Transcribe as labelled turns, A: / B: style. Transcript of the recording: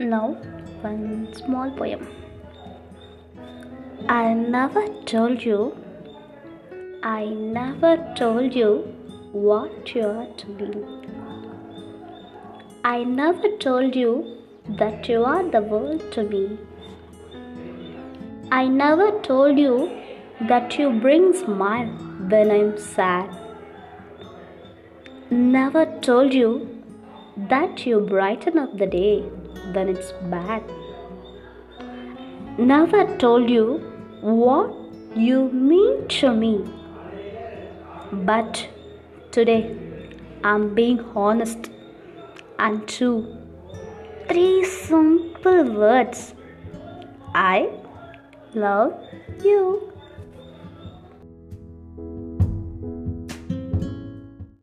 A: Now, one small poem. I never told you, I never told you what you are to be. I never told you that you are the world to me. I never told you that you bring smile when I'm sad. Never told you that you brighten up the day when it's bad. Never told you what you mean to me. But today I'm being honest and true. Three simple words I love you.